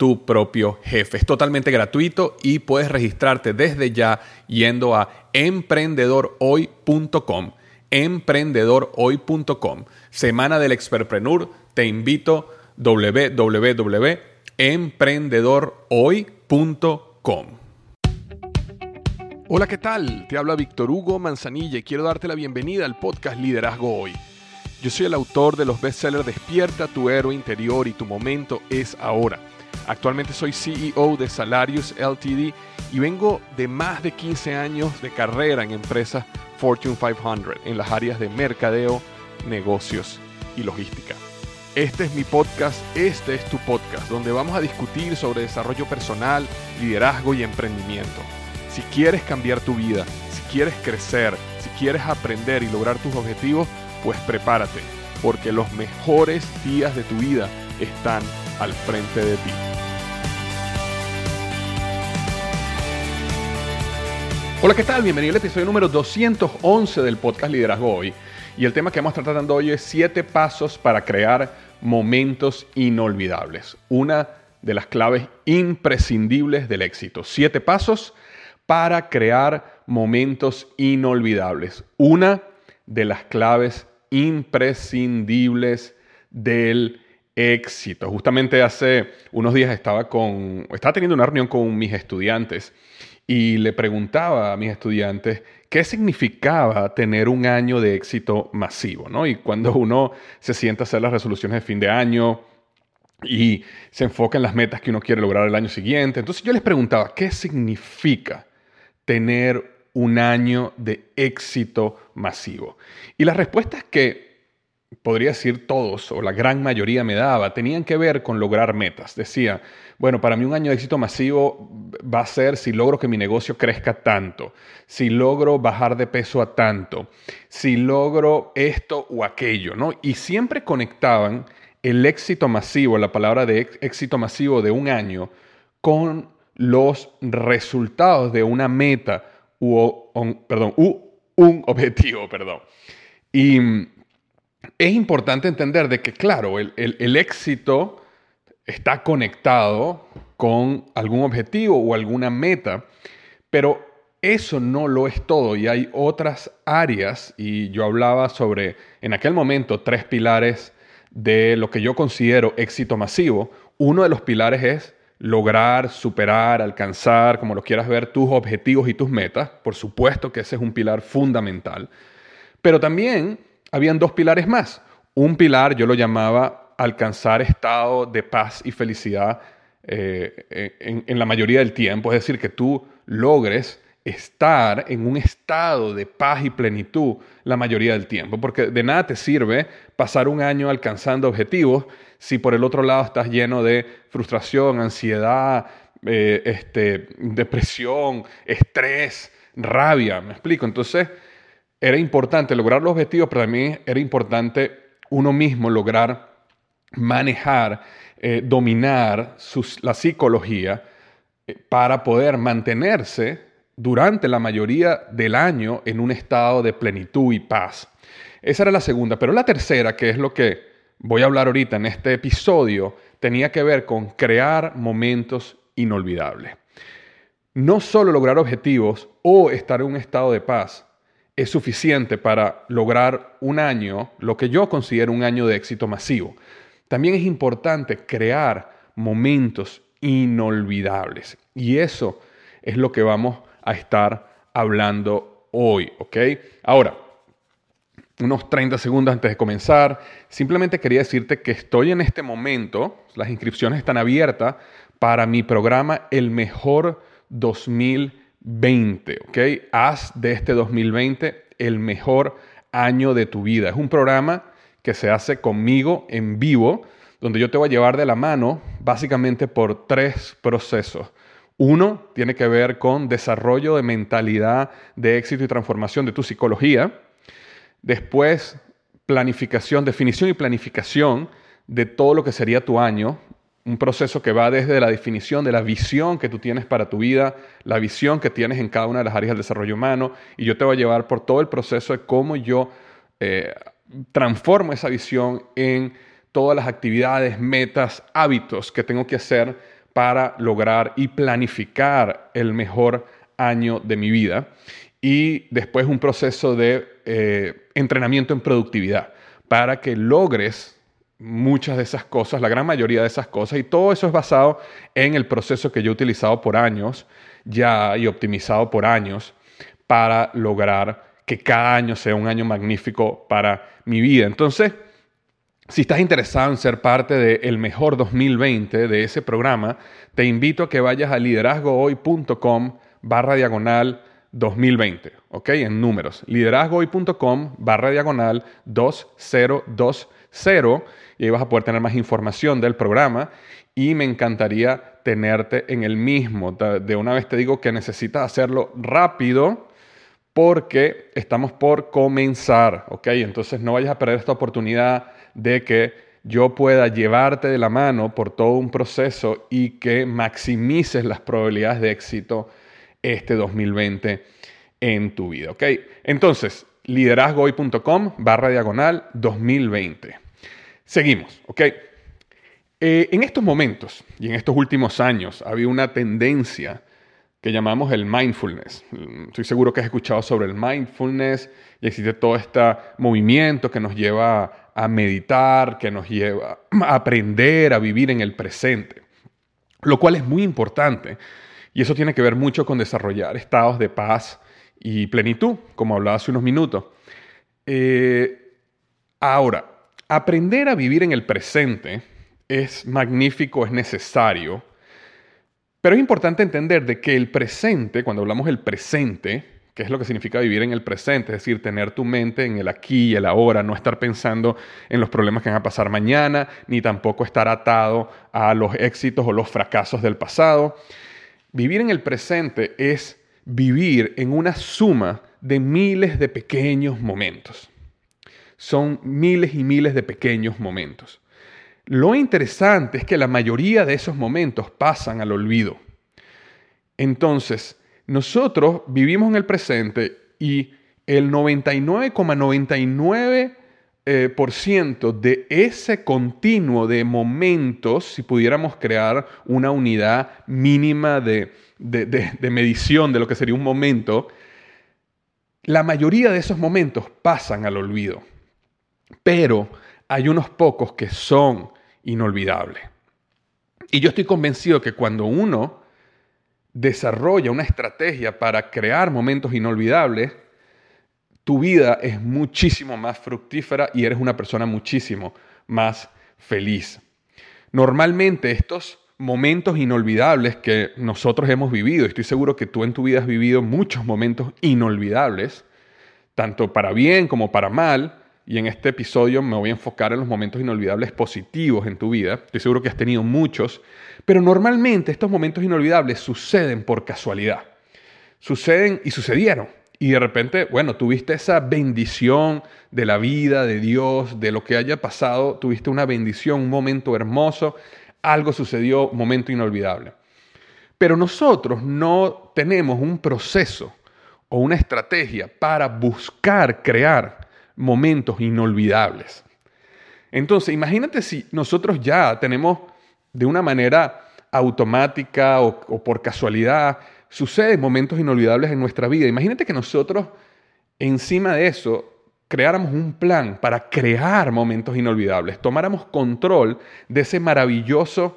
tu propio jefe. Es totalmente gratuito y puedes registrarte desde ya yendo a emprendedorhoy.com. Emprendedorhoy.com. Semana del Expertpreneur. Te invito www.emprendedorhoy.com. Hola, ¿qué tal? Te habla Víctor Hugo Manzanilla y quiero darte la bienvenida al podcast Liderazgo Hoy. Yo soy el autor de los bestsellers Despierta tu héroe interior y tu momento es ahora Actualmente soy CEO de Salarius LTD y vengo de más de 15 años de carrera en empresas Fortune 500 en las áreas de mercadeo, negocios y logística. Este es mi podcast, este es tu podcast, donde vamos a discutir sobre desarrollo personal, liderazgo y emprendimiento. Si quieres cambiar tu vida, si quieres crecer, si quieres aprender y lograr tus objetivos, pues prepárate, porque los mejores días de tu vida están al frente de ti. Hola, ¿qué tal? Bienvenido al episodio número 211 del podcast Liderazgo Hoy. Y el tema que vamos a estar tratando hoy es 7 pasos para crear momentos inolvidables. Una de las claves imprescindibles del éxito. 7 pasos para crear momentos inolvidables. Una de las claves imprescindibles del éxito. Justamente hace unos días estaba con estaba teniendo una reunión con mis estudiantes y le preguntaba a mis estudiantes qué significaba tener un año de éxito masivo, ¿no? Y cuando uno se sienta a hacer las resoluciones de fin de año y se enfoca en las metas que uno quiere lograr el año siguiente, entonces yo les preguntaba, ¿qué significa tener un año de éxito masivo? Y la respuesta es que podría decir todos o la gran mayoría me daba, tenían que ver con lograr metas. Decía, bueno, para mí un año de éxito masivo va a ser si logro que mi negocio crezca tanto, si logro bajar de peso a tanto, si logro esto o aquello, ¿no? Y siempre conectaban el éxito masivo, la palabra de éxito masivo de un año, con los resultados de una meta u, perdón, un objetivo, perdón. Y es importante entender de que, claro, el, éxito está conectado con algún objetivo o alguna meta, pero eso no lo es todo y hay otras áreas y yo hablaba sobre en aquel momento tres pilares de lo que yo considero éxito masivo. Uno de los pilares es lograr, superar, alcanzar, como lo quieras ver, tus objetivos y tus metas. Por supuesto que ese es un pilar fundamental. Pero también habían dos pilares más. Un pilar yo lo llamaba alcanzar estado de paz y felicidad eh, en, la mayoría del tiempo, es decir, que tú logres estar en un estado de paz y plenitud la mayoría del tiempo, porque de nada te sirve pasar un año alcanzando objetivos si por el otro lado estás lleno de frustración, ansiedad, eh, este, depresión, estrés, rabia, me explico. Entonces, era importante lograr los objetivos, pero también era importante uno mismo lograr manejar, eh, dominar la psicología eh, para poder mantenerse durante la mayoría del año en un estado de plenitud y paz. Esa era la segunda, pero la tercera, que es lo que voy a hablar ahorita en este episodio, tenía que ver con crear momentos inolvidables. No solo lograr objetivos o estar en un estado de paz, es suficiente para lograr un año, lo que yo considero un año de éxito masivo. también es importante crear momentos inolvidables. Y eso es lo que vamos a estar hablando hoy, ¿ok? Ahora, unos 30 segundos antes de comenzar, simplemente quería decirte que estoy en este momento, las inscripciones están abiertas para mi programa El Mejor 2020, ¿ok? Haz de este 2020 el mejor año de tu vida. Es un programa que se hace conmigo en vivo, donde yo te voy a llevar de la mano básicamente por tres procesos. Uno tiene que ver con desarrollo de mentalidad de éxito y transformación de tu psicología. Después, planificación, definición y planificación de todo lo que sería tu año. Un proceso que va desde la definición de la visión que tú tienes para tu vida, la visión que tienes en cada una de las áreas del desarrollo humano. Y yo te voy a llevar por todo el proceso de cómo yo eh, transformo esa visión en todas las actividades, metas, hábitos que tengo que hacer para lograr y planificar el mejor año de mi vida. Y después un proceso de eh, entrenamiento en productividad para que logres muchas de esas cosas, la gran mayoría de esas cosas, y todo eso es basado en el proceso que yo he utilizado por años ya y optimizado por años para lograr que cada año sea un año magnífico para mi vida. Entonces, si estás interesado en ser parte del mejor 2020 de ese programa, te invito a que vayas a liderazgohoy.com barra diagonal 2020, ¿ok? En números. liderazgohoy.com barra diagonal 2020 y ahí vas a poder tener más información del programa y me encantaría tenerte en el mismo. De una vez te digo que necesitas hacerlo rápido porque estamos por comenzar, ¿ok? Entonces no vayas a perder esta oportunidad de que yo pueda llevarte de la mano por todo un proceso y que maximices las probabilidades de éxito este 2020 en tu vida. ¿ok? Entonces, liderazgohoy.com barra diagonal 2020. Seguimos, ¿ok? Eh, en estos momentos y en estos últimos años ha habido una tendencia que llamamos el mindfulness. Estoy seguro que has escuchado sobre el mindfulness y existe todo este movimiento que nos lleva a meditar, que nos lleva a aprender a vivir en el presente, lo cual es muy importante y eso tiene que ver mucho con desarrollar estados de paz y plenitud, como hablaba hace unos minutos. Eh, ahora, aprender a vivir en el presente es magnífico, es necesario, pero es importante entender de que el presente, cuando hablamos del presente, que es lo que significa vivir en el presente, es decir, tener tu mente en el aquí y el ahora, no estar pensando en los problemas que van a pasar mañana, ni tampoco estar atado a los éxitos o los fracasos del pasado. Vivir en el presente es vivir en una suma de miles de pequeños momentos. Son miles y miles de pequeños momentos. Lo interesante es que la mayoría de esos momentos pasan al olvido. Entonces, nosotros vivimos en el presente y el 99,99% eh, de ese continuo de momentos, si pudiéramos crear una unidad mínima de, de medición de lo que sería un momento, la mayoría de esos momentos pasan al olvido. Pero hay unos pocos que son inolvidable. Y yo estoy convencido que cuando uno desarrolla una estrategia para crear momentos inolvidables, tu vida es muchísimo más fructífera y eres una persona muchísimo más feliz. Normalmente estos momentos inolvidables que nosotros hemos vivido, estoy seguro que tú en tu vida has vivido muchos momentos inolvidables, tanto para bien como para mal, y en este episodio me voy a enfocar en los momentos inolvidables positivos en tu vida. Estoy seguro que has tenido muchos, pero normalmente estos momentos inolvidables suceden por casualidad. Suceden y sucedieron. Y de repente, bueno, tuviste esa bendición de la vida, de Dios, de lo que haya pasado, tuviste una bendición, un momento hermoso, algo sucedió, momento inolvidable. Pero nosotros no tenemos un proceso o una estrategia para buscar crear momentos inolvidables. Entonces, imagínate si nosotros ya tenemos de una manera automática o, por casualidad, suceden momentos inolvidables en nuestra vida. Imagínate que nosotros, encima de eso, creáramos un plan para crear momentos inolvidables, tomáramos control de ese maravilloso,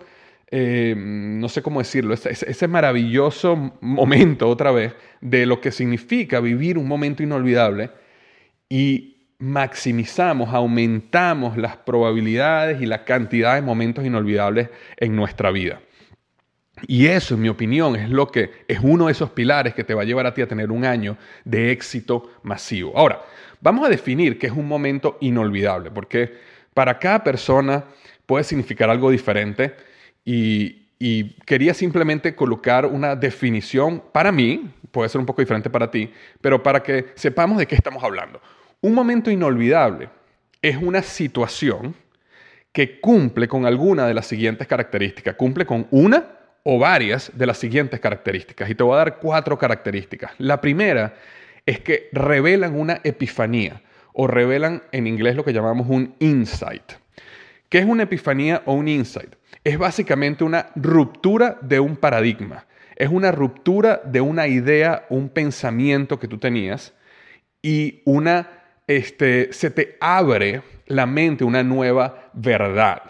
eh, no sé cómo decirlo, ese, ese maravilloso momento otra vez de lo que significa vivir un momento inolvidable y maximizamos, aumentamos las probabilidades y la cantidad de momentos inolvidables en nuestra vida. Y eso, en mi opinión, es lo que es uno de esos pilares que te va a llevar a ti a tener un año de éxito masivo. Ahora, vamos a definir qué es un momento inolvidable, porque para cada persona puede significar algo diferente y, quería simplemente colocar una definición para mí, puede ser un poco diferente para ti, pero para que sepamos de qué estamos hablando. Un momento inolvidable es una situación que cumple con alguna de las siguientes características. Cumple con una o varias de las siguientes características. Y te voy a dar cuatro características. La primera es que revelan una epifanía o revelan en inglés lo que llamamos un insight. ¿Qué es una epifanía o un insight? Es básicamente una ruptura de un paradigma. Es una ruptura de una idea, un pensamiento que tú tenías y una, este, se te abre la mente una nueva verdad.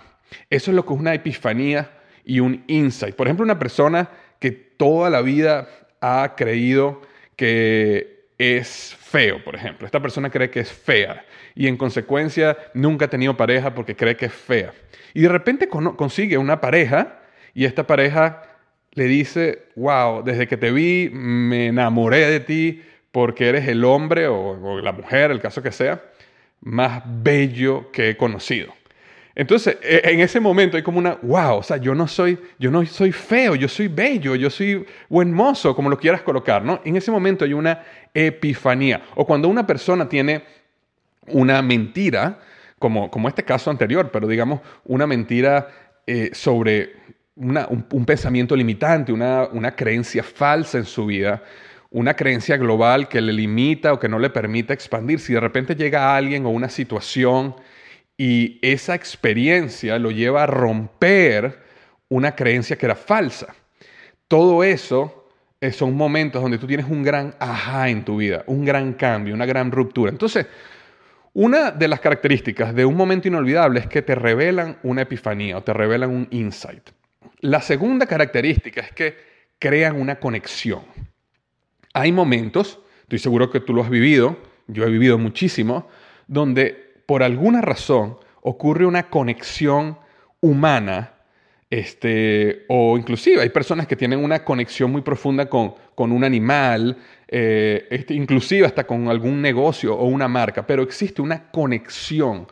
Eso es lo que es una epifanía y un insight. Por ejemplo, una persona que toda la vida ha creído que es feo, por ejemplo. Esta persona cree que es fea y en consecuencia nunca ha tenido pareja porque cree que es fea. Y de repente consigue una pareja y esta pareja le dice, wow, desde que te vi me enamoré de ti porque eres el hombre o, la mujer, el caso que sea, más bello que he conocido. Entonces, e, en ese momento hay como una, wow, o sea, yo no soy, yo no soy feo, yo soy bello, yo soy buen mozo, como lo quieras colocar, ¿no? En ese momento hay una epifanía. O cuando una persona tiene una mentira, como, como este caso anterior, pero digamos una mentira eh, sobre un, pensamiento limitante, una, una creencia falsa en su vida, una creencia global que le limita o que no le permite expandir. Si de repente llega alguien o una situación y esa experiencia lo lleva a romper una creencia que era falsa. Todo eso eh, son momentos donde tú tienes un gran ajá en tu vida, un gran cambio, una gran ruptura. Entonces, una de las características de un momento inolvidable es que te revelan una epifanía o te revelan un insight. La segunda característica es que crean una conexión. Hay momentos, estoy seguro que tú lo has vivido, yo he vivido muchísimo, donde por alguna razón ocurre una conexión humana, este, o inclusive hay personas que tienen una conexión muy profunda con, con un animal, eh, este, inclusive hasta con algún negocio o una marca, pero existe una conexión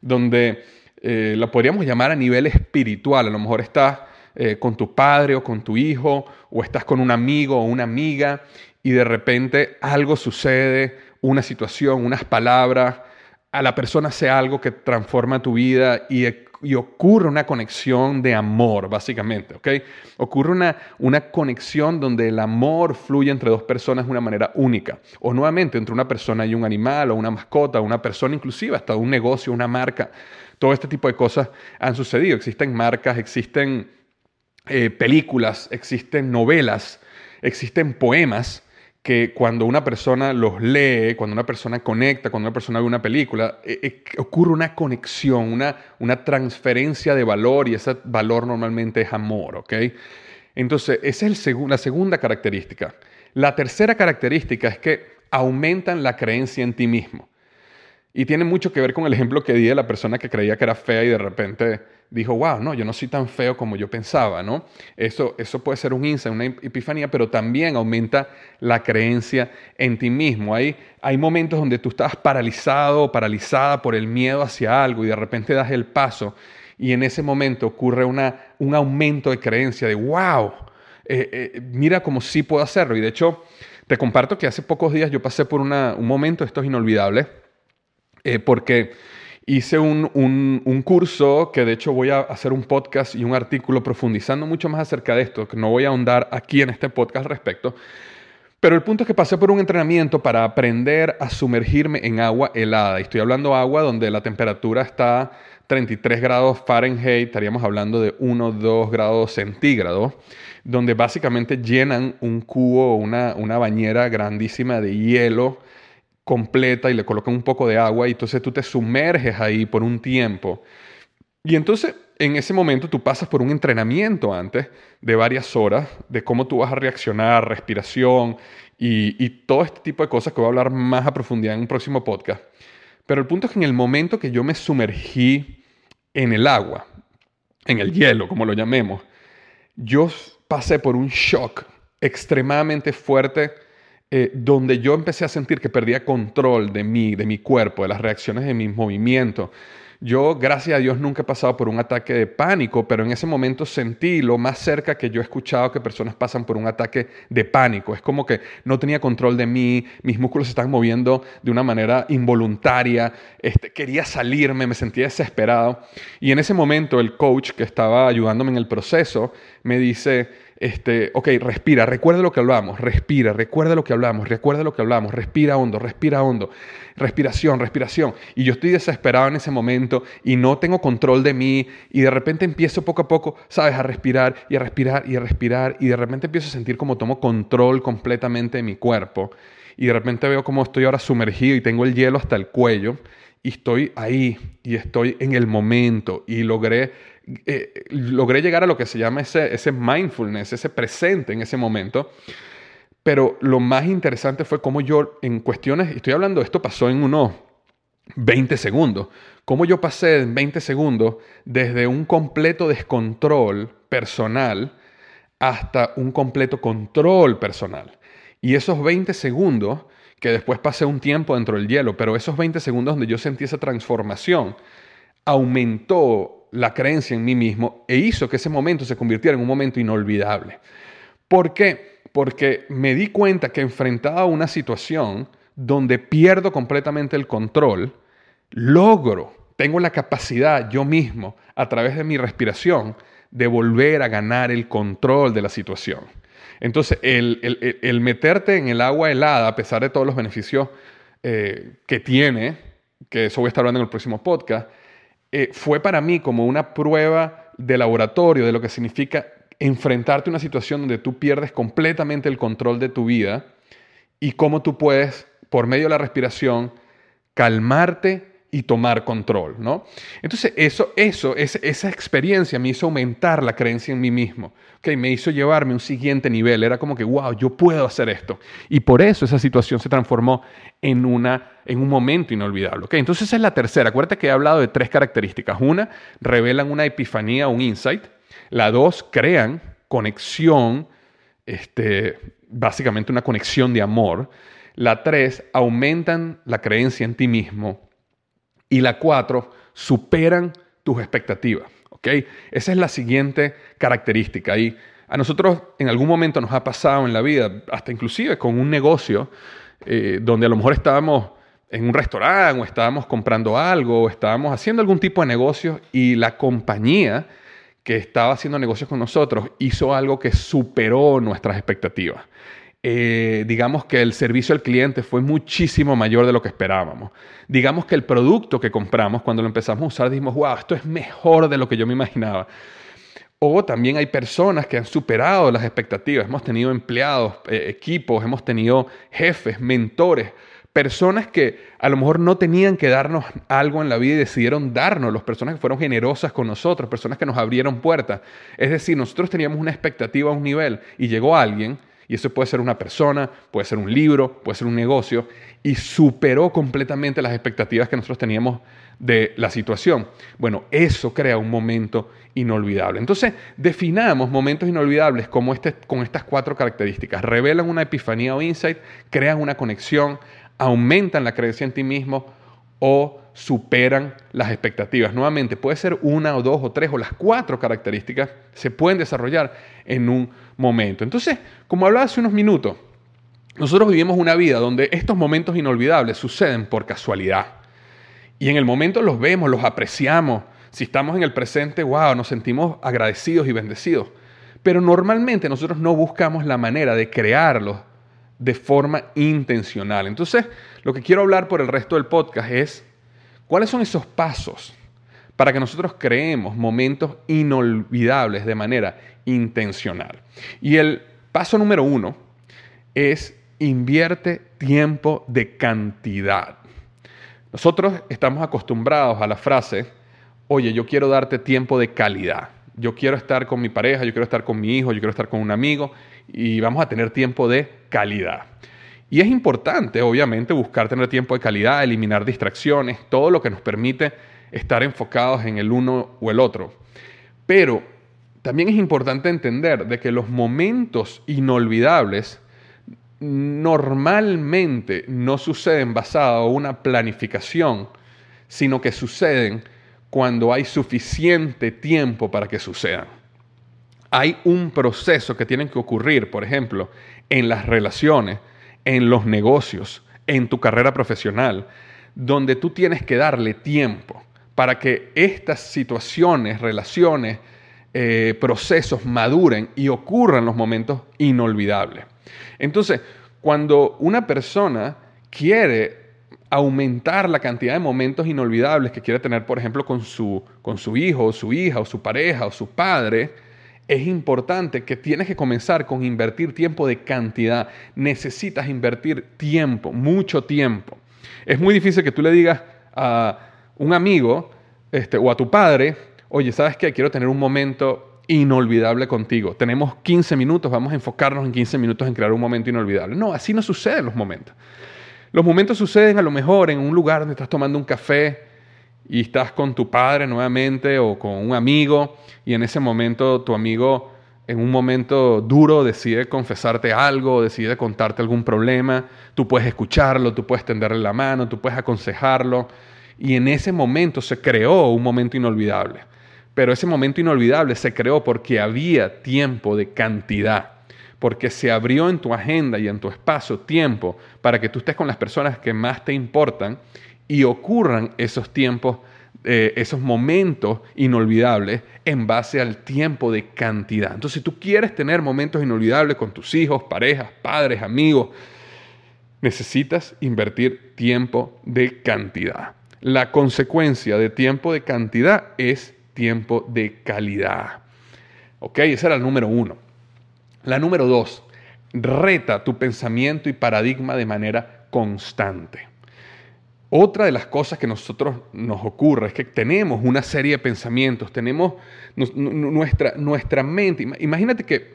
donde eh, la podríamos llamar a nivel espiritual, a lo mejor estás eh, con tu padre o con tu hijo, o estás con un amigo o una amiga, y de repente algo sucede, una situación, unas palabras, a la persona sea algo que transforma tu vida y, ocurre una conexión de amor, básicamente, ¿ok? Ocurre una, una conexión donde el amor fluye entre dos personas de una manera única. O nuevamente entre una persona y un animal, o una mascota, o una persona inclusive, hasta un negocio, una marca. Todo este tipo de cosas han sucedido. Existen marcas, existen eh, películas, existen novelas, existen poemas que cuando una persona los lee, cuando una persona conecta, cuando una persona ve una película, eh, eh, ocurre una conexión, una, una transferencia de valor y ese valor normalmente es amor, ¿ok? Entonces, esa es la segunda característica. La tercera característica es que aumentan la creencia en ti mismo. Y tiene mucho que ver con el ejemplo que di de la persona que creía que era fea y de repente dijo, wow, no, yo no soy tan feo como yo pensaba, ¿no? Eso, eso puede ser un insight, una epifanía, pero también aumenta la creencia en ti mismo. Hay, hay momentos donde tú estás paralizado o paralizada por el miedo hacia algo y de repente das el paso y en ese momento ocurre una, un aumento de creencia de, wow, eh, eh, mira cómo sí puedo hacerlo. Y de hecho, te comparto que hace pocos días yo pasé por una, un momento, esto es inolvidable, eh, porque hice un, curso que de hecho voy a hacer un podcast y un artículo profundizando mucho más acerca de esto, que no voy a ahondar aquí en este podcast al respecto. Pero el punto es que pasé por un entrenamiento para aprender a sumergirme en agua helada. Y estoy hablando agua donde la temperatura está 33 grados Fahrenheit, estaríamos hablando de 1 2 grados centígrados, donde básicamente llenan un cubo, una, una bañera grandísima de hielo completa y le colocan un poco de agua y entonces tú te sumerges ahí por un tiempo. Y entonces en ese momento tú pasas por un entrenamiento antes de varias horas de cómo tú vas a reaccionar, respiración y, y todo este tipo de cosas que voy a hablar más a profundidad en un próximo podcast. Pero el punto es que en el momento que yo me sumergí en el agua, en el hielo, como lo llamemos, yo pasé por un shock extremadamente fuerte eh, donde yo empecé a sentir que perdía control de mí, de mi cuerpo, de las reacciones de mis movimientos. Yo, gracias a Dios, nunca he pasado por un ataque de pánico, pero en ese momento sentí lo más cerca que yo he escuchado que personas pasan por un ataque de pánico. Es como que no tenía control de mí, mis músculos se estaban moviendo de una manera involuntaria, este, quería salirme, me sentía desesperado. Y en ese momento el coach que estaba ayudándome en el proceso me dice, este, ok, respira, recuerda lo que hablamos, respira, recuerda lo que hablamos, recuerda lo que hablamos, respira hondo, respira hondo, respiración, respiración. Y yo estoy desesperado en ese momento y no tengo control de mí y de repente empiezo poco a poco, sabes, a respirar y a respirar y a respirar y de repente empiezo a sentir como tomo control completamente de mi cuerpo. Y de repente veo como estoy ahora sumergido y tengo el hielo hasta el cuello y estoy ahí y estoy en el momento y logré eh, logré llegar a lo que se llama ese, ese mindfulness, ese presente en ese momento. Pero lo más interesante fue cómo yo, en cuestiones, estoy hablando, esto pasó en unos 20 segundos, cómo yo pasé en 20 segundos desde un completo descontrol personal hasta un completo control personal. Y esos 20 segundos, que después pasé un tiempo dentro del hielo, pero esos 20 segundos donde yo sentí esa transformación, aumentó la creencia en mí mismo e hizo que ese momento se convirtiera en un momento inolvidable. ¿Por qué? Porque me di cuenta que enfrentaba una situación donde pierdo completamente el control, logro, tengo la capacidad yo mismo, a través de mi respiración, de volver a ganar el control de la situación. Entonces, el, meterte en el agua helada, a pesar de todos los beneficios eh, que tiene, que eso voy a estar hablando en el próximo podcast, eh, fue para mí como una prueba de laboratorio de lo que significa enfrentarte a una situación donde tú pierdes completamente el control de tu vida y cómo tú puedes, por medio de la respiración, calmarte y tomar control, ¿no? Entonces, eso, eso, esa experiencia me hizo aumentar la creencia en mí mismo, ¿okay? me hizo llevarme a un siguiente nivel, era como que, wow, yo puedo hacer esto. Y por eso esa situación se transformó en, una, en un momento inolvidable, ¿okay? Entonces, esa es la tercera. Acuérdate que he hablado de tres características. Una, revelan una epifanía, un insight. La dos, crean conexión, este, básicamente una conexión de amor. La tres, aumentan la creencia en ti mismo y la cuatro, superan tus expectativas. ¿ok? Esa es la siguiente característica. Y a nosotros en algún momento nos ha pasado en la vida, hasta inclusive con un negocio, eh, donde a lo mejor estábamos en un restaurante o estábamos comprando algo o estábamos haciendo algún tipo de negocio y la compañía que estaba haciendo negocios con nosotros hizo algo que superó nuestras expectativas. Eh, digamos que el servicio al cliente fue muchísimo mayor de lo que esperábamos. Digamos que el producto que compramos, cuando lo empezamos a usar, dijimos, wow, esto es mejor de lo que yo me imaginaba. O también hay personas que han superado las expectativas. Hemos tenido empleados, eh, equipos, hemos tenido jefes, mentores, personas que a lo mejor no tenían que darnos algo en la vida y decidieron darnos, las personas que fueron generosas con nosotros, personas que nos abrieron puertas. Es decir, nosotros teníamos una expectativa a un nivel y llegó alguien y eso puede ser una persona, puede ser un libro, puede ser un negocio, y superó completamente las expectativas que nosotros teníamos de la situación. Bueno, eso crea un momento inolvidable. Entonces, definamos momentos inolvidables como este, con estas cuatro características. Revelan una epifanía o insight, crean una conexión, aumentan la creencia en ti mismo o superan las expectativas. Nuevamente, puede ser una o dos o tres o las cuatro características se pueden desarrollar en un momento. Entonces, como hablaba hace unos minutos, nosotros vivimos una vida donde estos momentos inolvidables suceden por casualidad. Y en el momento los vemos, los apreciamos. Si estamos en el presente, wow, nos sentimos agradecidos y bendecidos. Pero normalmente nosotros no buscamos la manera de crearlos de forma intencional. Entonces, lo que quiero hablar por el resto del podcast es cuáles son esos pasos para que nosotros creemos momentos inolvidables de manera intencional. Y el paso número uno es invierte tiempo de cantidad. Nosotros estamos acostumbrados a la frase, oye, yo quiero darte tiempo de calidad. Yo quiero estar con mi pareja, yo quiero estar con mi hijo, yo quiero estar con un amigo y vamos a tener tiempo de calidad. Y es importante, obviamente, buscar tener tiempo de calidad, eliminar distracciones, todo lo que nos permite estar enfocados en el uno o el otro. Pero también es importante entender de que los momentos inolvidables normalmente no suceden basados en una planificación, sino que suceden cuando hay suficiente tiempo para que sucedan. Hay un proceso que tiene que ocurrir, por ejemplo, en las relaciones, en los negocios, en tu carrera profesional, donde tú tienes que darle tiempo para que estas situaciones, relaciones, eh, procesos maduren y ocurran los momentos inolvidables. Entonces, cuando una persona quiere aumentar la cantidad de momentos inolvidables que quiere tener, por ejemplo, con su, con su hijo, o su hija, o su pareja, o su padre, es importante que tienes que comenzar con invertir tiempo de cantidad. Necesitas invertir tiempo, mucho tiempo. Es muy difícil que tú le digas a un amigo este, o a tu padre, oye, ¿sabes qué? Quiero tener un momento inolvidable contigo. Tenemos 15 minutos, vamos a enfocarnos en 15 minutos en crear un momento inolvidable. No, así no suceden los momentos. Los momentos suceden a lo mejor en un lugar donde estás tomando un café y estás con tu padre nuevamente o con un amigo y en ese momento tu amigo en un momento duro decide confesarte algo, decide contarte algún problema, tú puedes escucharlo, tú puedes tenderle la mano, tú puedes aconsejarlo y en ese momento se creó un momento inolvidable. Pero ese momento inolvidable se creó porque había tiempo de cantidad, porque se abrió en tu agenda y en tu espacio tiempo para que tú estés con las personas que más te importan y ocurran esos tiempos, eh, esos momentos inolvidables en base al tiempo de cantidad. Entonces, si tú quieres tener momentos inolvidables con tus hijos, parejas, padres, amigos, necesitas invertir tiempo de cantidad. La consecuencia de tiempo de cantidad es tiempo de calidad. ¿Ok? Esa era el número uno. La número dos, reta tu pensamiento y paradigma de manera constante. Otra de las cosas que nosotros nos ocurre es que tenemos una serie de pensamientos, tenemos nuestra, nuestra mente. Imagínate que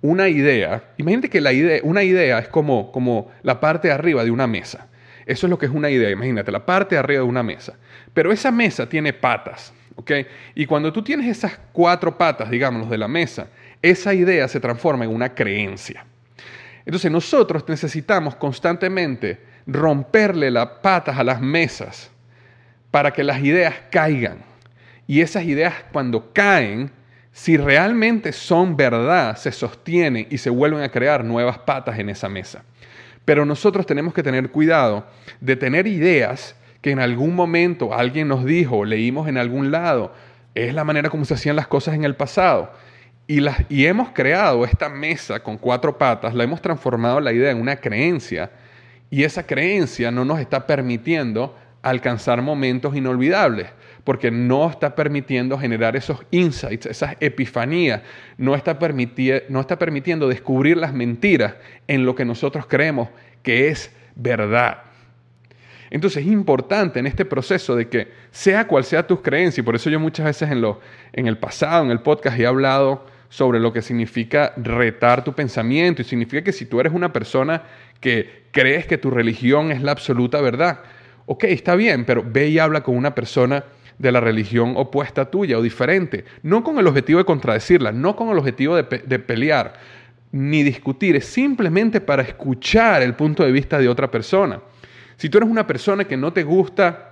una idea, imagínate que la idea, una idea es como, como la parte de arriba de una mesa. Eso es lo que es una idea, imagínate, la parte arriba de una mesa. Pero esa mesa tiene patas, ¿ok? Y cuando tú tienes esas cuatro patas, digamos, de la mesa, esa idea se transforma en una creencia. Entonces nosotros necesitamos constantemente romperle las patas a las mesas para que las ideas caigan. Y esas ideas cuando caen, si realmente son verdad, se sostienen y se vuelven a crear nuevas patas en esa mesa. Pero nosotros tenemos que tener cuidado de tener ideas que en algún momento alguien nos dijo, leímos en algún lado, es la manera como se hacían las cosas en el pasado. Y, las, y hemos creado esta mesa con cuatro patas, la hemos transformado la idea en una creencia y esa creencia no nos está permitiendo alcanzar momentos inolvidables, porque no está permitiendo generar esos insights, esas epifanías, no está, no está permitiendo descubrir las mentiras en lo que nosotros creemos que es verdad. Entonces es importante en este proceso de que sea cual sea tus creencias, y por eso yo muchas veces en, lo, en el pasado, en el podcast, he hablado sobre lo que significa retar tu pensamiento y significa que si tú eres una persona que crees que tu religión es la absoluta verdad. Ok, está bien, pero ve y habla con una persona de la religión opuesta tuya o diferente. No con el objetivo de contradecirla, no con el objetivo de, pelear, ni discutir, es simplemente para escuchar el punto de vista de otra persona. Si tú eres una persona que no te gusta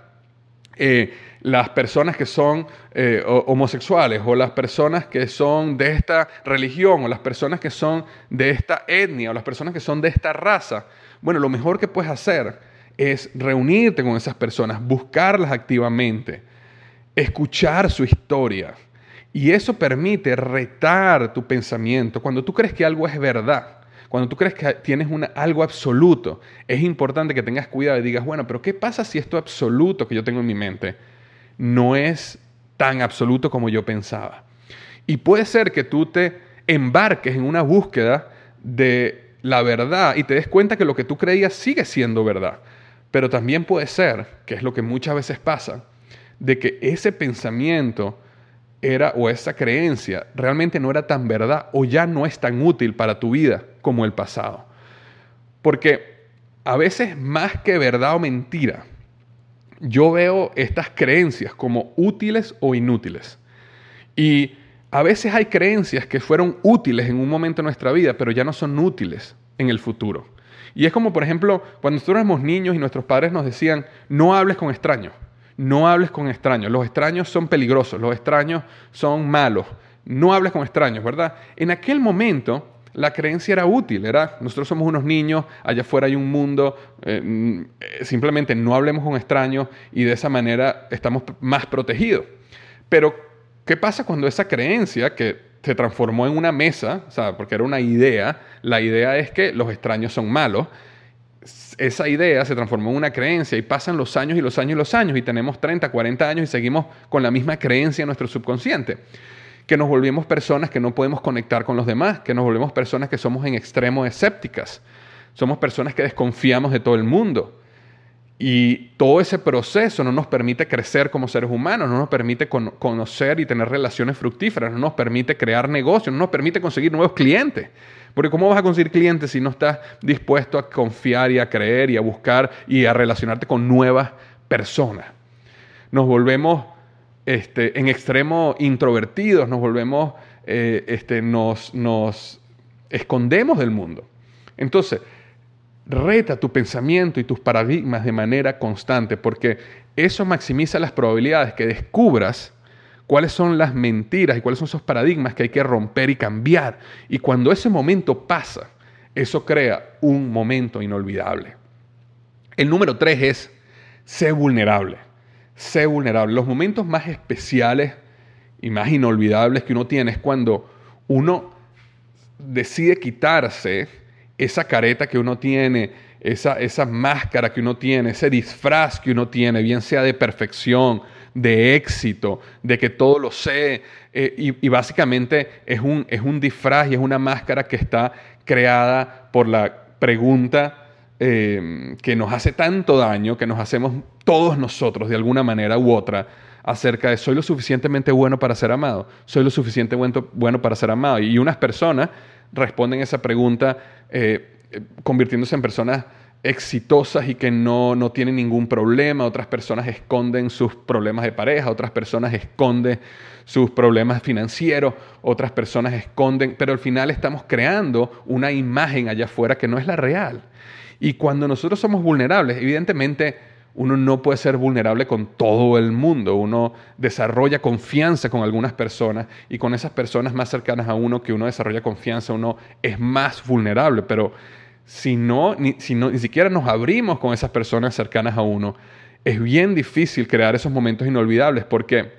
eh, las personas que son eh, homosexuales o las personas que son de esta religión o las personas que son de esta etnia o las personas que son de esta raza, bueno, lo mejor que puedes hacer es reunirte con esas personas, buscarlas activamente, escuchar su historia. Y eso permite retar tu pensamiento. Cuando tú crees que algo es verdad, cuando tú crees que tienes algo absoluto, es importante que tengas cuidado y digas, bueno, pero ¿qué pasa si esto absoluto que yo tengo en mi mente no es tan absoluto como yo pensaba? Y puede ser que tú te embarques en una búsqueda de la verdad y te des cuenta que lo que tú creías sigue siendo verdad. Pero también puede ser, que es lo que muchas veces pasa, de que ese pensamiento era o esa creencia realmente no era tan verdad o ya no es tan útil para tu vida como el pasado. Porque a veces más que verdad o mentira, yo veo estas creencias como útiles o inútiles. Y a veces hay creencias que fueron útiles en un momento de nuestra vida, pero ya no son útiles en el futuro. Y es como, por ejemplo, cuando nosotros éramos niños y nuestros padres nos decían, no hables con extraños, no hables con extraños, los extraños son peligrosos, los extraños son malos, no hables con extraños, ¿verdad? En aquel momento la creencia era útil, era nosotros somos unos niños, allá afuera hay un mundo, eh, mm, simplemente no hablemos con extraños y de esa manera estamos más protegidos. Pero, ¿qué pasa cuando esa creencia que se transformó en una mesa, o sea, porque era una idea, la idea es que los extraños son malos, esa idea se transformó en una creencia y pasan los años y los años y los años y tenemos 30, 40 años y seguimos con la misma creencia en nuestro subconsciente que nos volvemos personas que no podemos conectar con los demás, que nos volvemos personas que somos en extremo escépticas, somos personas que desconfiamos de todo el mundo. Y todo ese proceso no nos permite crecer como seres humanos, no nos permite conocer y tener relaciones fructíferas, no nos permite crear negocios, no nos permite conseguir nuevos clientes. Porque ¿cómo vas a conseguir clientes si no estás dispuesto a confiar y a creer y a buscar y a relacionarte con nuevas personas? Nos volvemos este, en extremo introvertidos, nos volvemos, eh, este, nos, nos escondemos del mundo. Entonces, reta tu pensamiento y tus paradigmas de manera constante, porque eso maximiza las probabilidades que descubras cuáles son las mentiras y cuáles son esos paradigmas que hay que romper y cambiar. Y cuando ese momento pasa, eso crea un momento inolvidable. El número tres es, sé vulnerable sé vulnerable. Los momentos más especiales y más inolvidables que uno tiene es cuando uno decide quitarse esa careta que uno tiene, esa, esa máscara que uno tiene, ese disfraz que uno tiene, bien sea de perfección, de éxito, de que todo lo sé, eh, y, básicamente es un, es un disfraz y es una máscara que está creada por la pregunta eh, que nos hace tanto daño, que nos hacemos todos nosotros de alguna manera u otra, acerca de soy lo suficientemente bueno para ser amado, soy lo suficientemente bueno, para ser amado. Y unas personas responden esa pregunta eh, convirtiéndose en personas exitosas y que no, no tienen ningún problema, otras personas esconden sus problemas de pareja, otras personas esconden sus problemas financieros, otras personas esconden, pero al final estamos creando una imagen allá afuera que no es la real. Y cuando nosotros somos vulnerables, evidentemente uno no puede ser vulnerable con todo el mundo. Uno desarrolla confianza con algunas personas y con esas personas más cercanas a uno que uno desarrolla confianza, uno es más vulnerable. Pero si no, ni, si ni siquiera nos abrimos con esas personas cercanas a uno, es bien difícil crear esos momentos inolvidables porque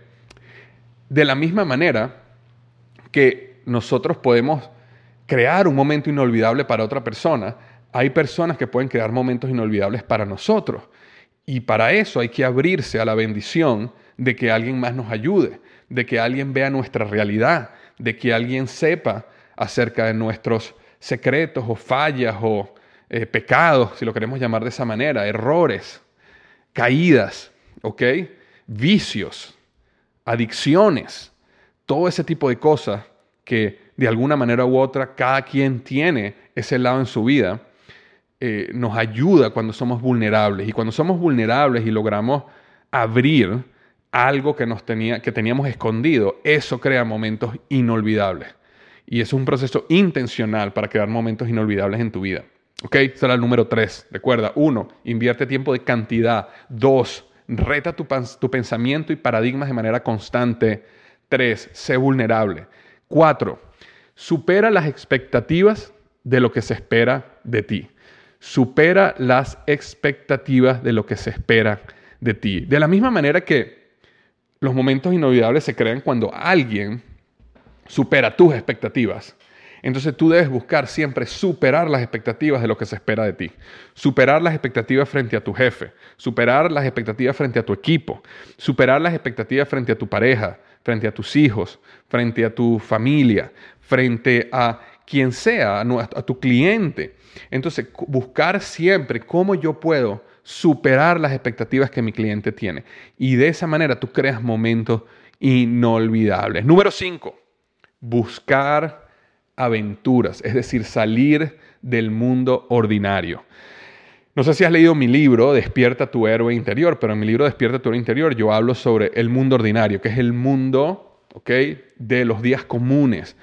de la misma manera que nosotros podemos crear un momento inolvidable para otra persona, hay personas que pueden crear momentos inolvidables para nosotros. Y para eso hay que abrirse a la bendición de que alguien más nos ayude, de que alguien vea nuestra realidad, de que alguien sepa acerca de nuestros secretos o fallas o eh, pecados, si lo queremos llamar de esa manera, errores, caídas, ¿ok? Vicios, adicciones, todo ese tipo de cosas que de alguna manera u otra cada quien tiene ese lado en su vida eh, nos ayuda cuando somos vulnerables. Y cuando somos vulnerables y logramos abrir algo que, nos tenía, que teníamos escondido, eso crea momentos inolvidables. Y es un proceso intencional para crear momentos inolvidables en tu vida. ¿Ok? Será el número tres. Recuerda, uno, invierte tiempo de cantidad. Dos, reta tu, tu pensamiento y paradigmas de manera constante. Tres, sé vulnerable. Cuatro, supera las expectativas de lo que se espera de ti supera las expectativas de lo que se espera de ti. De la misma manera que los momentos inolvidables se crean cuando alguien supera tus expectativas. Entonces tú debes buscar siempre superar las expectativas de lo que se espera de ti. Superar las expectativas frente a tu jefe, superar las expectativas frente a tu equipo, superar las expectativas frente a tu pareja, frente a tus hijos, frente a tu familia, frente a quien sea, a, tu cliente. Entonces, buscar siempre cómo yo puedo superar las expectativas que mi cliente tiene. Y de esa manera tú creas momentos inolvidables. Número 5, buscar aventuras, es decir, salir del mundo ordinario. No sé si has leído mi libro, Despierta tu héroe interior, pero en mi libro Despierta tu héroe interior yo hablo sobre el mundo ordinario, que es el mundo de los días comunes.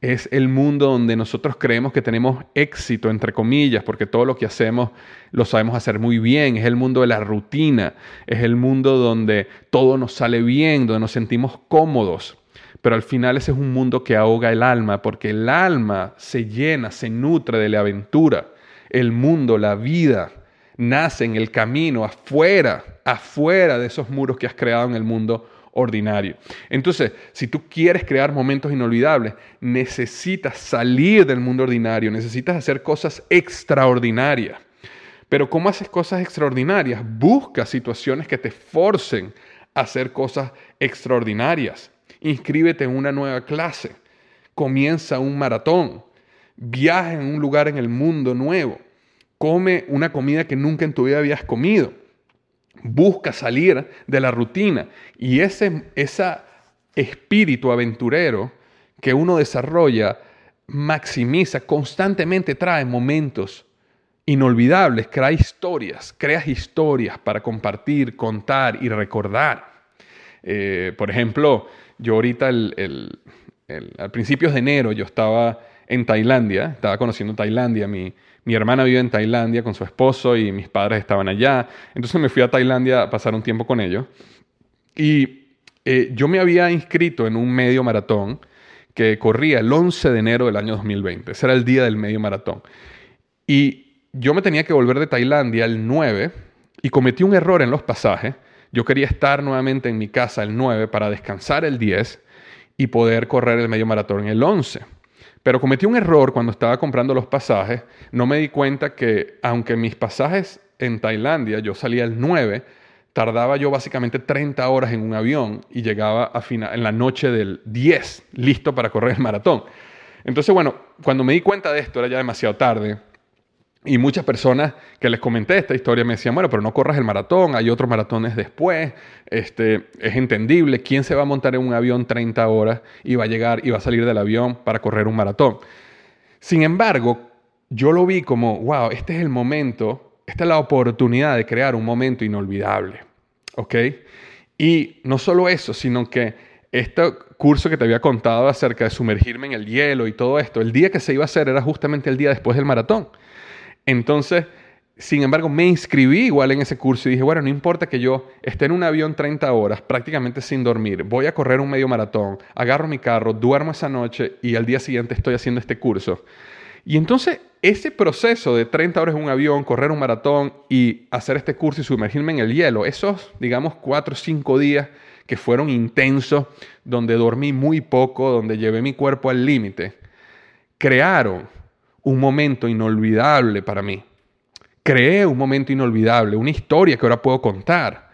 Es el mundo donde nosotros creemos que tenemos éxito, entre comillas, porque todo lo que hacemos lo sabemos hacer muy bien. Es el mundo de la rutina, es el mundo donde todo nos sale bien, donde nos sentimos cómodos. Pero al final ese es un mundo que ahoga el alma, porque el alma se llena, se nutre de la aventura el mundo, la vida, nace en el camino, afuera, afuera de esos muros que has creado en el mundo ordinario. Entonces, si tú quieres crear momentos inolvidables, necesitas salir del mundo ordinario, necesitas hacer cosas extraordinarias. Pero ¿cómo haces cosas extraordinarias? Busca situaciones que te forcen a hacer cosas extraordinarias. Inscríbete en una nueva clase. Comienza un maratón. Viaja en un lugar en el mundo nuevo, come una comida que nunca en tu vida habías comido, busca salir de la rutina. Y ese espíritu aventurero que uno desarrolla maximiza, constantemente trae momentos inolvidables, crea historias, creas historias para compartir, contar y recordar. Eh, por ejemplo, yo ahorita el, a principios de enero yo estaba en Tailandia, estaba conociendo Tailandia, mi, mi hermana vive en Tailandia con su esposo y mis padres estaban allá, entonces me fui a Tailandia a pasar un tiempo con ellos y eh, yo me había inscrito en un medio maratón que corría el 11 de enero del año 2020, ese era el día del medio maratón. Y yo me tenía que volver de Tailandia el 9 y cometí un error en los pasajes, yo quería estar nuevamente en mi casa el 9 para descansar el 10 y poder correr el medio maratón el 11. Pero cometí un error cuando estaba comprando los pasajes. No me di cuenta que aunque mis pasajes en Tailandia yo salía el 9, tardaba yo básicamente 30 horas en un avión y llegaba a en la noche del 10, listo para correr el maratón. Entonces, bueno, cuando me di cuenta de esto era ya demasiado tarde. Y muchas personas que les comenté esta historia me decían, bueno, pero no corras el maratón, hay otros maratones después, este, es entendible, ¿quién se va a montar en un avión 30 horas y va a llegar y va a salir del avión para correr un maratón? Sin embargo, yo lo vi como, wow, este es el momento, esta es la oportunidad de crear un momento inolvidable, ¿ok? Y no solo eso, sino que este curso que te había contado acerca de sumergirme en el hielo y todo esto, el día que se iba a hacer era justamente el día después del maratón. Entonces, sin embargo, me inscribí igual en ese curso y dije, bueno, no importa que yo esté en un avión 30 horas, prácticamente sin dormir, voy a correr un medio maratón, agarro mi carro, duermo esa noche y al día siguiente estoy haciendo este curso. Y entonces, ese proceso de 30 horas en un avión, correr un maratón y hacer este curso y sumergirme en el hielo, esos, digamos, 4 o 5 días que fueron intensos, donde dormí muy poco, donde llevé mi cuerpo al límite, crearon un momento inolvidable para mí. Creé un momento inolvidable, una historia que ahora puedo contar.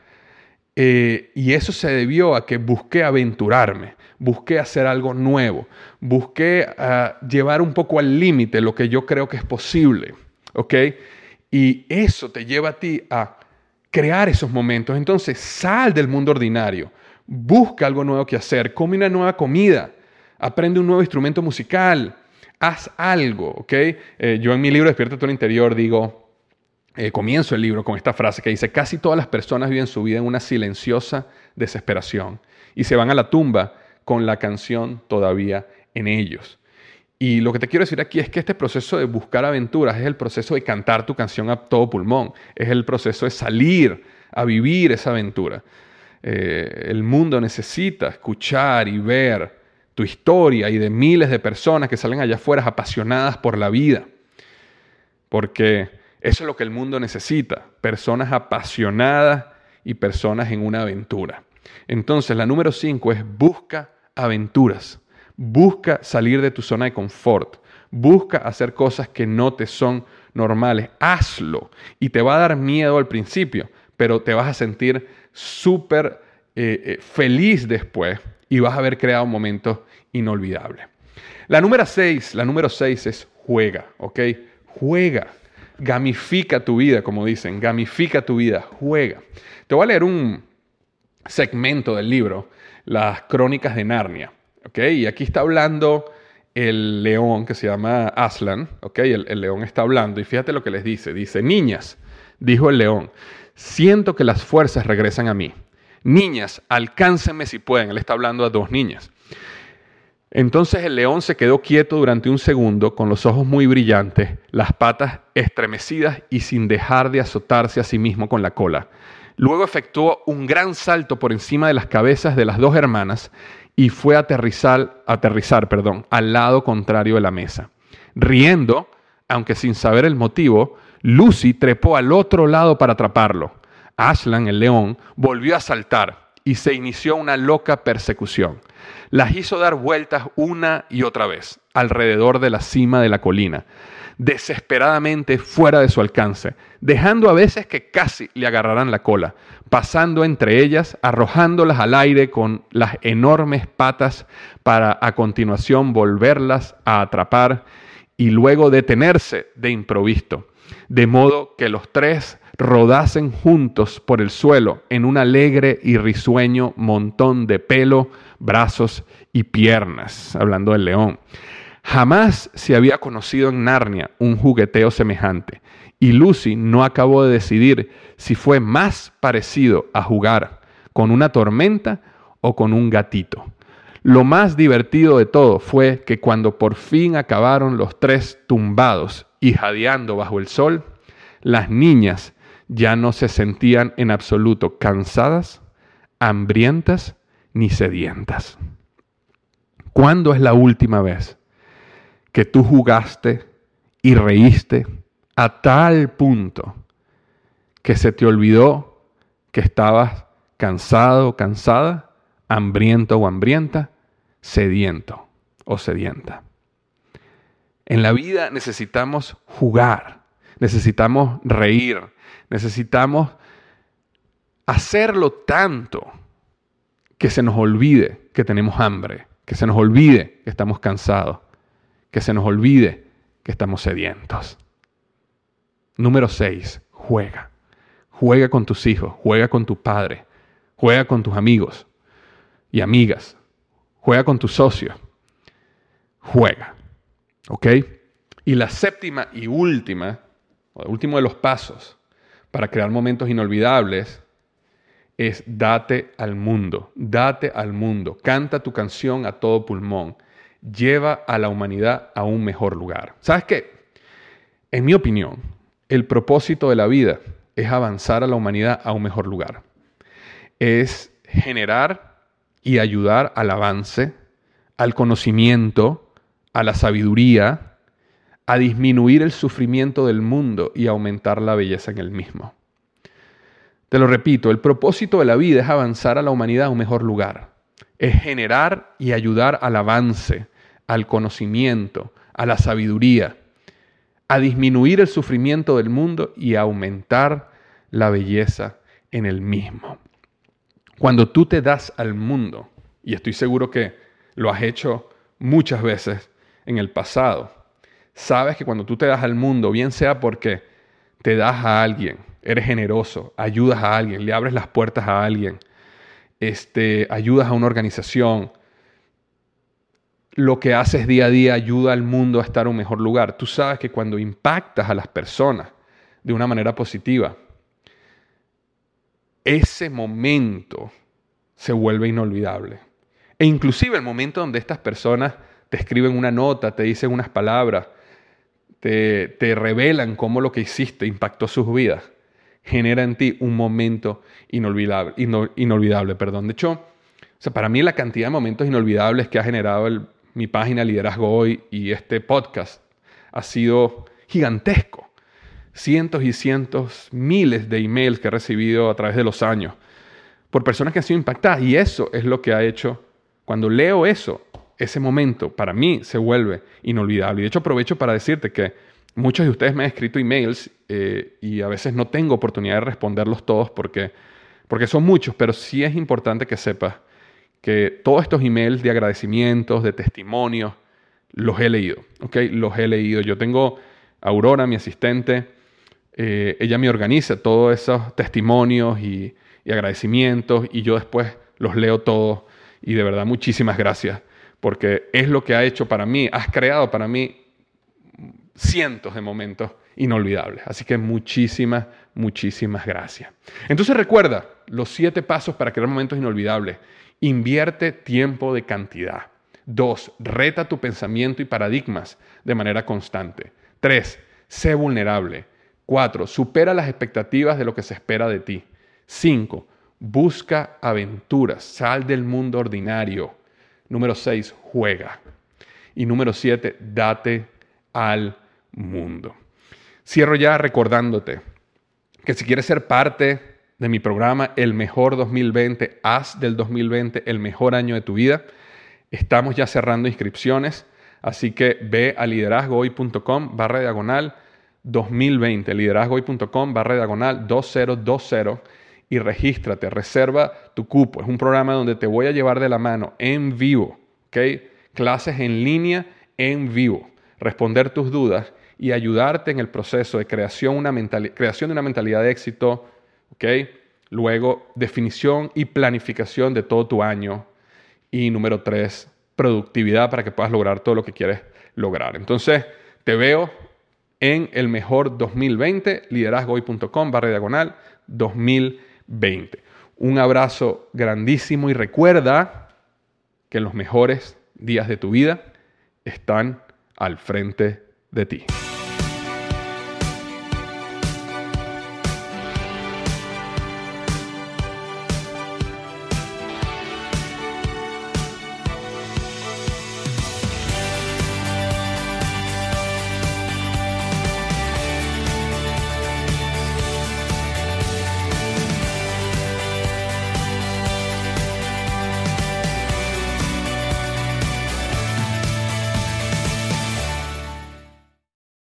Eh, y eso se debió a que busqué aventurarme, busqué hacer algo nuevo, busqué ah, llevar un poco al límite lo que yo creo que es posible. ¿Ok? Y eso te lleva a ti a crear esos momentos. Entonces, sal del mundo ordinario, busca algo nuevo que hacer, come una nueva comida, aprende un nuevo instrumento musical, haz algo, ¿ok? Eh, yo en mi libro Despierta tu interior digo, eh, comienzo el libro con esta frase que dice, casi todas las personas viven su vida en una silenciosa desesperación y se van a la tumba con la canción todavía en ellos. Y lo que te quiero decir aquí es que este proceso de buscar aventuras es el proceso de cantar tu canción a todo pulmón, es el proceso de salir a vivir esa aventura. Eh, el mundo necesita escuchar y ver tu historia y de miles de personas que salen allá afuera apasionadas por la vida. Porque eso es lo que el mundo necesita, personas apasionadas y personas en una aventura. Entonces, la número cinco es busca aventuras, busca salir de tu zona de confort, busca hacer cosas que no te son normales, hazlo y te va a dar miedo al principio, pero te vas a sentir súper eh, eh, feliz después y vas a haber creado momentos inolvidables. La número 6, la número 6 es juega, ¿ok? Juega. Gamifica tu vida, como dicen, gamifica tu vida, juega. Te voy a leer un segmento del libro, Las Crónicas de Narnia, ¿ok? Y aquí está hablando el león que se llama Aslan, ¿ok? El, el león está hablando y fíjate lo que les dice. Dice, niñas, dijo el león, siento que las fuerzas regresan a mí. Niñas, alcáncenme si pueden. Él está hablando a dos niñas. Entonces el león se quedó quieto durante un segundo, con los ojos muy brillantes, las patas estremecidas y sin dejar de azotarse a sí mismo con la cola. Luego efectuó un gran salto por encima de las cabezas de las dos hermanas y fue aterrizar, aterrizar perdón, al lado contrario de la mesa. Riendo, aunque sin saber el motivo, Lucy trepó al otro lado para atraparlo. Ashlan, el león, volvió a saltar y se inició una loca persecución. Las hizo dar vueltas una y otra vez alrededor de la cima de la colina, desesperadamente fuera de su alcance, dejando a veces que casi le agarraran la cola, pasando entre ellas, arrojándolas al aire con las enormes patas para a continuación volverlas a atrapar y luego detenerse de improviso, de modo que los tres rodasen juntos por el suelo en un alegre y risueño montón de pelo, brazos y piernas, hablando del león. Jamás se había conocido en Narnia un jugueteo semejante, y Lucy no acabó de decidir si fue más parecido a jugar con una tormenta o con un gatito. Lo más divertido de todo fue que cuando por fin acabaron los tres tumbados y jadeando bajo el sol, las niñas ya no se sentían en absoluto cansadas, hambrientas ni sedientas. ¿Cuándo es la última vez que tú jugaste y reíste a tal punto que se te olvidó que estabas cansado, cansada, hambriento o hambrienta, sediento o sedienta? En la vida necesitamos jugar, necesitamos reír, necesitamos hacerlo tanto que se nos olvide que tenemos hambre, que se nos olvide que estamos cansados, que se nos olvide que estamos sedientos. Número 6, juega. Juega con tus hijos, juega con tu padre, juega con tus amigos y amigas, juega con tus socios. Juega. ¿Ok? Y la séptima y última, o el último de los pasos para crear momentos inolvidables es date al mundo, date al mundo, canta tu canción a todo pulmón, lleva a la humanidad a un mejor lugar. ¿Sabes qué? En mi opinión, el propósito de la vida es avanzar a la humanidad a un mejor lugar. Es generar y ayudar al avance, al conocimiento, a la sabiduría, a disminuir el sufrimiento del mundo y aumentar la belleza en el mismo. Te lo repito, el propósito de la vida es avanzar a la humanidad a un mejor lugar, es generar y ayudar al avance, al conocimiento, a la sabiduría, a disminuir el sufrimiento del mundo y a aumentar la belleza en el mismo. Cuando tú te das al mundo, y estoy seguro que lo has hecho muchas veces en el pasado, sabes que cuando tú te das al mundo, bien sea porque te das a alguien, eres generoso, ayudas a alguien, le abres las puertas a alguien, este, ayudas a una organización, lo que haces día a día ayuda al mundo a estar en un mejor lugar. Tú sabes que cuando impactas a las personas de una manera positiva, ese momento se vuelve inolvidable. E inclusive el momento donde estas personas te escriben una nota, te dicen unas palabras, te, revelan cómo lo que hiciste impactó sus vidas, genera en ti un momento inolvidable. inolvidable perdón. De hecho, sea, para mí la cantidad de momentos inolvidables que ha generado mi página Liderazgo Hoy y este podcast ha sido gigantesco. Cientos y cientos, miles de emails que he recibido a través de los años por personas que han sido impactadas. Y eso es lo que ha hecho, cuando leo eso, ese momento para mí se vuelve inolvidable. Y de hecho aprovecho para decirte que muchos de ustedes me han escrito emails eh, y a veces no tengo oportunidad de responderlos todos porque, porque son muchos, pero sí es importante que sepas que todos estos emails de agradecimientos, de testimonios, los he leído, ¿ok? Los he leído. Yo tengo a Aurora, mi asistente, eh, ella me organiza todos esos testimonios y, y agradecimientos y yo después los leo todos y de verdad muchísimas gracias porque es lo que ha hecho para mí, has creado para mí cientos de momentos inolvidables. Así que muchísimas, muchísimas gracias. Entonces recuerda los siete pasos para crear momentos inolvidables. Invierte tiempo de cantidad. Dos, reta tu pensamiento y paradigmas de manera constante. Tres, sé vulnerable. Cuatro, supera las expectativas de lo que se espera de ti. Cinco, busca aventuras. Sal del mundo ordinario. Número seis, juega. Y número siete, date al mundo. Cierro ya recordándote que si quieres ser parte de mi programa El Mejor 2020, haz del 2020 el mejor año de tu vida. Estamos ya cerrando inscripciones, así que ve a liderazgohoy.com barra diagonal 2020, liderazgohoy.com barra diagonal 2020 y regístrate, reserva tu cupo. Es un programa donde te voy a llevar de la mano en vivo, ¿ok? Clases en línea en vivo, responder tus dudas y ayudarte en el proceso de creación, una creación de una mentalidad de éxito, ¿ok? Luego, definición y planificación de todo tu año. Y número tres, productividad para que puedas lograr todo lo que quieres lograr. Entonces, te veo en el mejor 2020, liderazgohoy.com barra diagonal 2020. Un abrazo grandísimo y recuerda que los mejores días de tu vida están al frente de ti.